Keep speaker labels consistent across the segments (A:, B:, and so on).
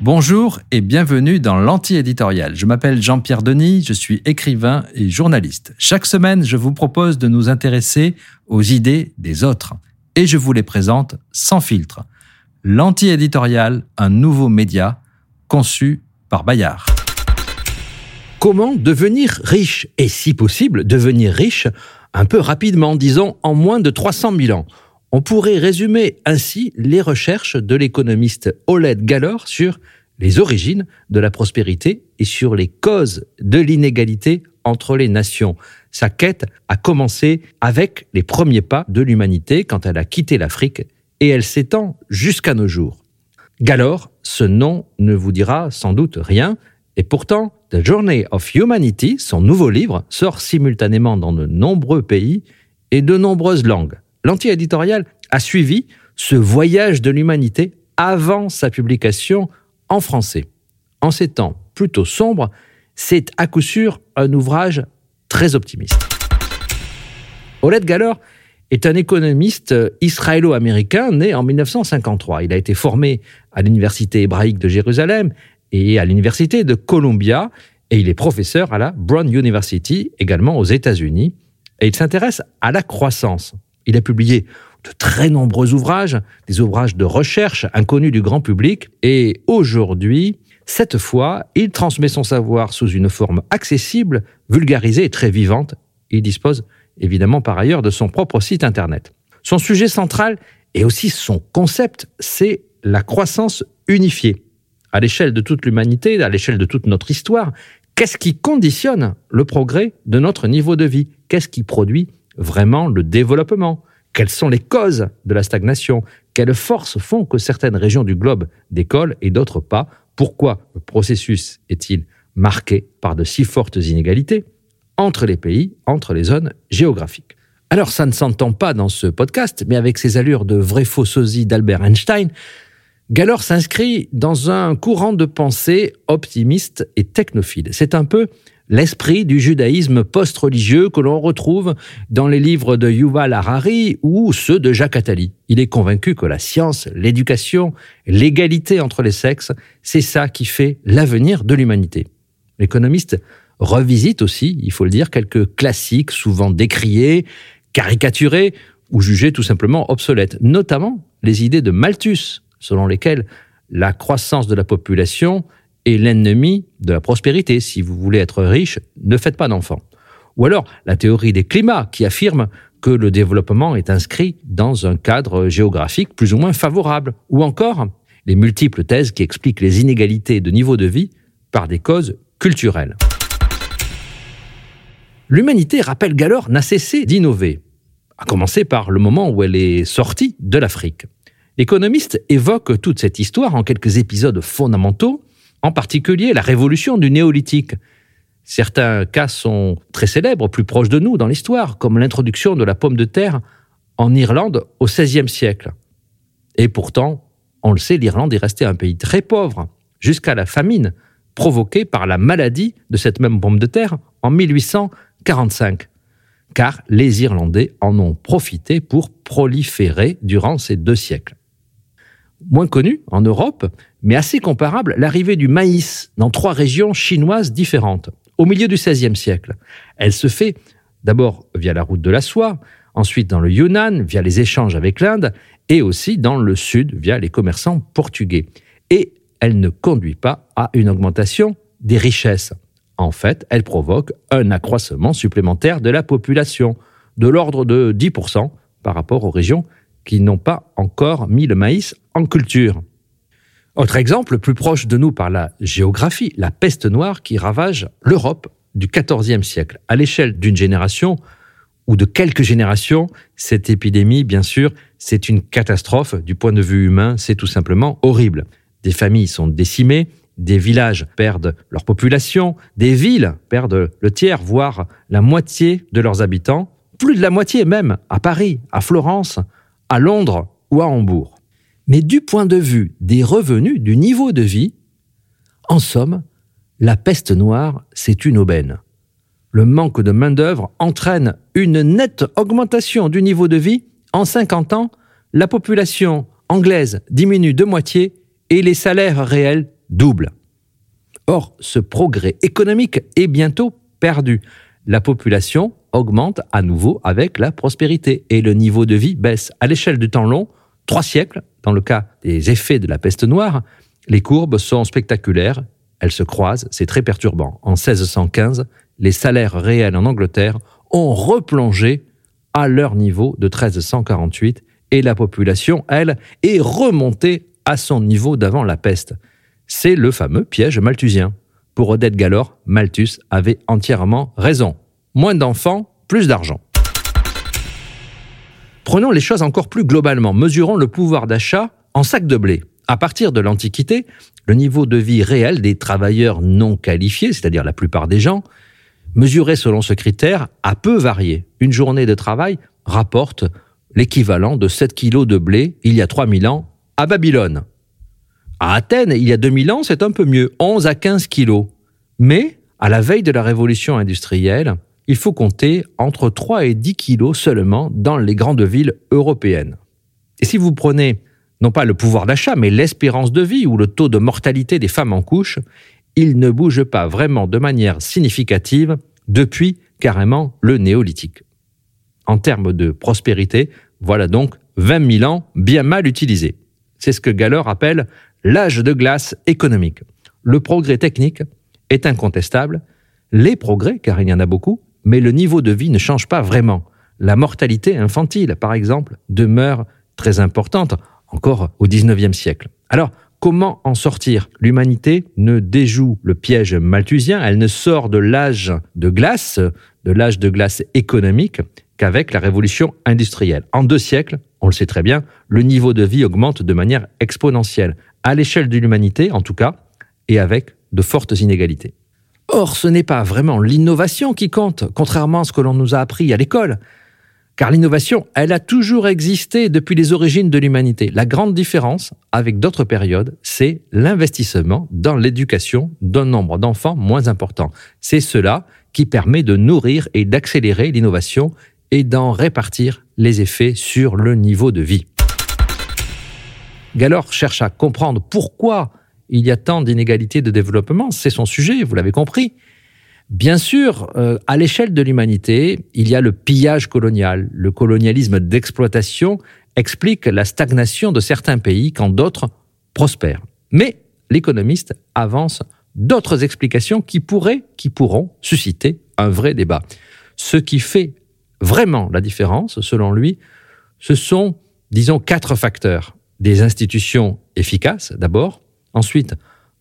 A: Bonjour et bienvenue dans l'anti-éditorial. Je m'appelle Jean-Pierre Denis, je suis écrivain et journaliste. Chaque semaine, je vous propose de nous intéresser aux idées des autres et je vous les présente sans filtre. L'anti-éditorial, un nouveau média conçu par Bayard.
B: Comment devenir riche et si possible devenir riche un peu rapidement, disons en moins de 300 000 ans? On pourrait résumer ainsi les recherches de l'économiste Oled Gallor sur les origines de la prospérité et sur les causes de l'inégalité entre les nations. Sa quête a commencé avec les premiers pas de l'humanité quand elle a quitté l'Afrique et elle s'étend jusqu'à nos jours. Gallor, ce nom ne vous dira sans doute rien, et pourtant The Journey of Humanity, son nouveau livre, sort simultanément dans de nombreux pays et de nombreuses langues l'anti-éditorial a suivi ce voyage de l'humanité avant sa publication en français. En ces temps plutôt sombres, c'est à coup sûr un ouvrage très optimiste. Olet Galler est un économiste israélo-américain né en 1953. Il a été formé à l'Université hébraïque de Jérusalem et à l'Université de Columbia, et il est professeur à la Brown University, également aux États-Unis, et il s'intéresse à la croissance. Il a publié de très nombreux ouvrages, des ouvrages de recherche inconnus du grand public, et aujourd'hui, cette fois, il transmet son savoir sous une forme accessible, vulgarisée et très vivante. Il dispose évidemment par ailleurs de son propre site internet. Son sujet central et aussi son concept, c'est la croissance unifiée. À l'échelle de toute l'humanité, à l'échelle de toute notre histoire, qu'est-ce qui conditionne le progrès de notre niveau de vie? Qu'est-ce qui produit vraiment le développement. Quelles sont les causes de la stagnation? Quelles forces font que certaines régions du globe décollent et d'autres pas? Pourquoi le processus est-il marqué par de si fortes inégalités entre les pays, entre les zones géographiques? Alors ça ne s'entend pas dans ce podcast, mais avec ces allures de vrai faux sosie d'Albert Einstein, Gallor s'inscrit dans un courant de pensée optimiste et technophile. C'est un peu l'esprit du judaïsme post-religieux que l'on retrouve dans les livres de Yuval Harari ou ceux de Jacques Attali. Il est convaincu que la science, l'éducation, l'égalité entre les sexes, c'est ça qui fait l'avenir de l'humanité. L'économiste revisite aussi, il faut le dire, quelques classiques souvent décriés, caricaturés ou jugés tout simplement obsolètes, notamment les idées de Malthus, selon lesquelles la croissance de la population est l'ennemi de la prospérité. Si vous voulez être riche, ne faites pas d'enfants. Ou alors la théorie des climats qui affirme que le développement est inscrit dans un cadre géographique plus ou moins favorable. Ou encore les multiples thèses qui expliquent les inégalités de niveau de vie par des causes culturelles. L'humanité, rappelle Gallor, n'a cessé d'innover, à commencer par le moment où elle est sortie de l'Afrique. L'économiste évoque toute cette histoire en quelques épisodes fondamentaux en particulier la révolution du néolithique. Certains cas sont très célèbres, plus proches de nous dans l'histoire, comme l'introduction de la pomme de terre en Irlande au XVIe siècle. Et pourtant, on le sait, l'Irlande est restée un pays très pauvre, jusqu'à la famine provoquée par la maladie de cette même pomme de terre en 1845, car les Irlandais en ont profité pour proliférer durant ces deux siècles moins connu en Europe, mais assez comparable, l'arrivée du maïs dans trois régions chinoises différentes, au milieu du XVIe siècle. Elle se fait d'abord via la route de la soie, ensuite dans le Yunnan, via les échanges avec l'Inde, et aussi dans le sud, via les commerçants portugais. Et elle ne conduit pas à une augmentation des richesses. En fait, elle provoque un accroissement supplémentaire de la population, de l'ordre de 10% par rapport aux régions qui n'ont pas encore mis le maïs en culture. Autre exemple, plus proche de nous par la géographie, la peste noire qui ravage l'Europe du XIVe siècle. À l'échelle d'une génération ou de quelques générations, cette épidémie, bien sûr, c'est une catastrophe du point de vue humain, c'est tout simplement horrible. Des familles sont décimées, des villages perdent leur population, des villes perdent le tiers, voire la moitié de leurs habitants, plus de la moitié même à Paris, à Florence, à Londres ou à Hambourg. Mais du point de vue des revenus, du niveau de vie, en somme, la peste noire, c'est une aubaine. Le manque de main-d'œuvre entraîne une nette augmentation du niveau de vie en 50 ans la population anglaise diminue de moitié et les salaires réels doublent. Or, ce progrès économique est bientôt perdu. La population augmente à nouveau avec la prospérité et le niveau de vie baisse. À l'échelle du temps long, trois siècles, dans le cas des effets de la peste noire, les courbes sont spectaculaires, elles se croisent, c'est très perturbant. En 1615, les salaires réels en Angleterre ont replongé à leur niveau de 1348 et la population, elle, est remontée à son niveau d'avant la peste. C'est le fameux piège malthusien. Pour Odette Gallor, Malthus avait entièrement raison. Moins d'enfants, plus d'argent. Prenons les choses encore plus globalement. Mesurons le pouvoir d'achat en sac de blé. À partir de l'Antiquité, le niveau de vie réel des travailleurs non qualifiés, c'est-à-dire la plupart des gens, mesuré selon ce critère, a peu varié. Une journée de travail rapporte l'équivalent de 7 kilos de blé il y a 3000 ans à Babylone. À Athènes, il y a 2000 ans, c'est un peu mieux, 11 à 15 kilos. Mais, à la veille de la révolution industrielle, il faut compter entre 3 et 10 kilos seulement dans les grandes villes européennes. Et si vous prenez non pas le pouvoir d'achat, mais l'espérance de vie ou le taux de mortalité des femmes en couche, il ne bouge pas vraiment de manière significative depuis carrément le néolithique. En termes de prospérité, voilà donc 20 000 ans bien mal utilisés. C'est ce que Galler appelle l'âge de glace économique. Le progrès technique est incontestable, les progrès, car il y en a beaucoup, mais le niveau de vie ne change pas vraiment. La mortalité infantile, par exemple, demeure très importante encore au XIXe siècle. Alors, comment en sortir? L'humanité ne déjoue le piège malthusien, elle ne sort de l'âge de glace, de l'âge de glace économique, qu'avec la révolution industrielle. En deux siècles, on le sait très bien, le niveau de vie augmente de manière exponentielle, à l'échelle de l'humanité en tout cas, et avec de fortes inégalités. Or, ce n'est pas vraiment l'innovation qui compte, contrairement à ce que l'on nous a appris à l'école. Car l'innovation, elle a toujours existé depuis les origines de l'humanité. La grande différence avec d'autres périodes, c'est l'investissement dans l'éducation d'un nombre d'enfants moins important. C'est cela qui permet de nourrir et d'accélérer l'innovation et d'en répartir les effets sur le niveau de vie. Gallor cherche à comprendre pourquoi il y a tant d'inégalités de développement. C'est son sujet, vous l'avez compris. Bien sûr, euh, à l'échelle de l'humanité, il y a le pillage colonial. Le colonialisme d'exploitation explique la stagnation de certains pays quand d'autres prospèrent. Mais l'économiste avance d'autres explications qui pourraient, qui pourront susciter un vrai débat. Ce qui fait vraiment la différence, selon lui, ce sont, disons, quatre facteurs. Des institutions efficaces, d'abord. Ensuite,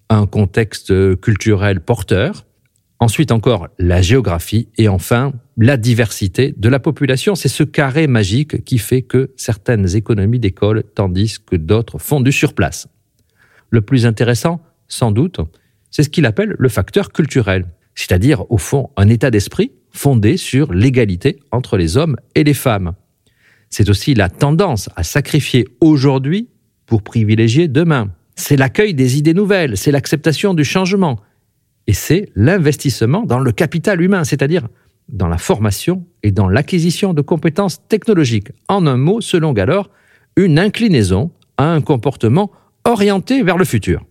B: un contexte culturel porteur. Ensuite encore la géographie et enfin la diversité de la population. C'est ce carré magique qui fait que certaines économies décollent tandis que d'autres font du surplace. Le plus intéressant, sans doute, c'est ce qu'il appelle le facteur culturel, c'est-à-dire au fond un état d'esprit fondé sur l'égalité entre les hommes et les femmes. C'est aussi la tendance à sacrifier aujourd'hui pour privilégier demain. C'est l'accueil des idées nouvelles, c'est l'acceptation du changement, et c'est l'investissement dans le capital humain, c'est-à-dire dans la formation et dans l'acquisition de compétences technologiques. En un mot, selon Gallor, une inclinaison à un comportement orienté vers le futur.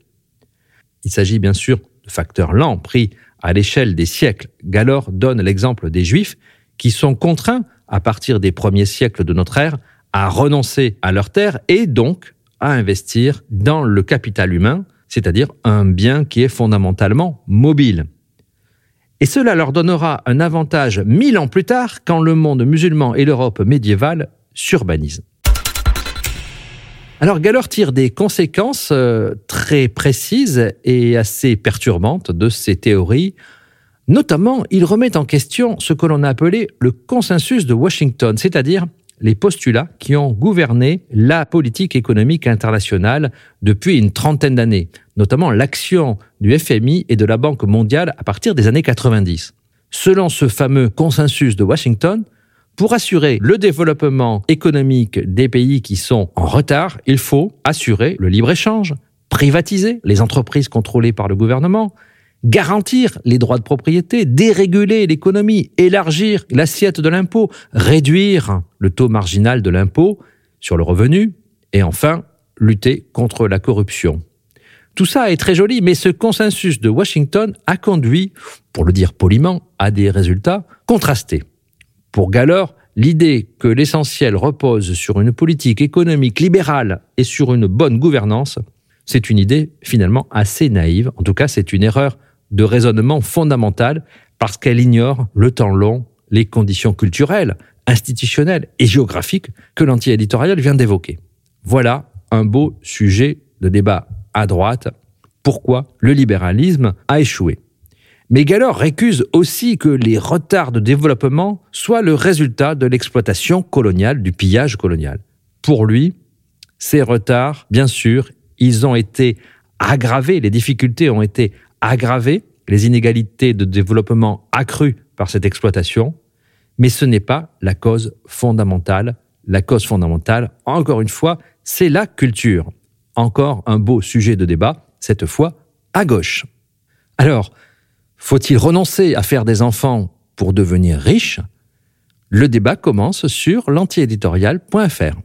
B: Il s'agit bien sûr de facteurs lents pris à l'échelle des siècles. Gallor donne l'exemple des Juifs qui sont contraints, à partir des premiers siècles de notre ère, à renoncer à leur terre et donc à investir dans le capital humain, c'est-à-dire un bien qui est fondamentalement mobile. Et cela leur donnera un avantage mille ans plus tard quand le monde musulman et l'Europe médiévale s'urbanisent. Alors Galler tire des conséquences euh, très précises et assez perturbantes de ces théories. Notamment, il remet en question ce que l'on a appelé le consensus de Washington, c'est-à-dire les postulats qui ont gouverné la politique économique internationale depuis une trentaine d'années, notamment l'action du FMI et de la Banque mondiale à partir des années 90. Selon ce fameux consensus de Washington, pour assurer le développement économique des pays qui sont en retard, il faut assurer le libre-échange, privatiser les entreprises contrôlées par le gouvernement, garantir les droits de propriété, déréguler l'économie, élargir l'assiette de l'impôt, réduire le taux marginal de l'impôt, sur le revenu, et enfin, lutter contre la corruption. Tout ça est très joli, mais ce consensus de Washington a conduit, pour le dire poliment, à des résultats contrastés. Pour Galler, l'idée que l'essentiel repose sur une politique économique libérale et sur une bonne gouvernance, c'est une idée finalement assez naïve. En tout cas, c'est une erreur de raisonnement fondamentale parce qu'elle ignore le temps long, les conditions culturelles, institutionnelles et géographiques que l'anti-éditorial vient d'évoquer. Voilà un beau sujet de débat à droite. Pourquoi le libéralisme a échoué? Mais Galler récuse aussi que les retards de développement soient le résultat de l'exploitation coloniale, du pillage colonial. Pour lui, ces retards, bien sûr, ils ont été aggravés, les difficultés ont été aggravées, les inégalités de développement accrues par cette exploitation, mais ce n'est pas la cause fondamentale. La cause fondamentale, encore une fois, c'est la culture. Encore un beau sujet de débat, cette fois à gauche. Alors, faut-il renoncer à faire des enfants pour devenir riche Le débat commence sur l'antiéditorial.fr.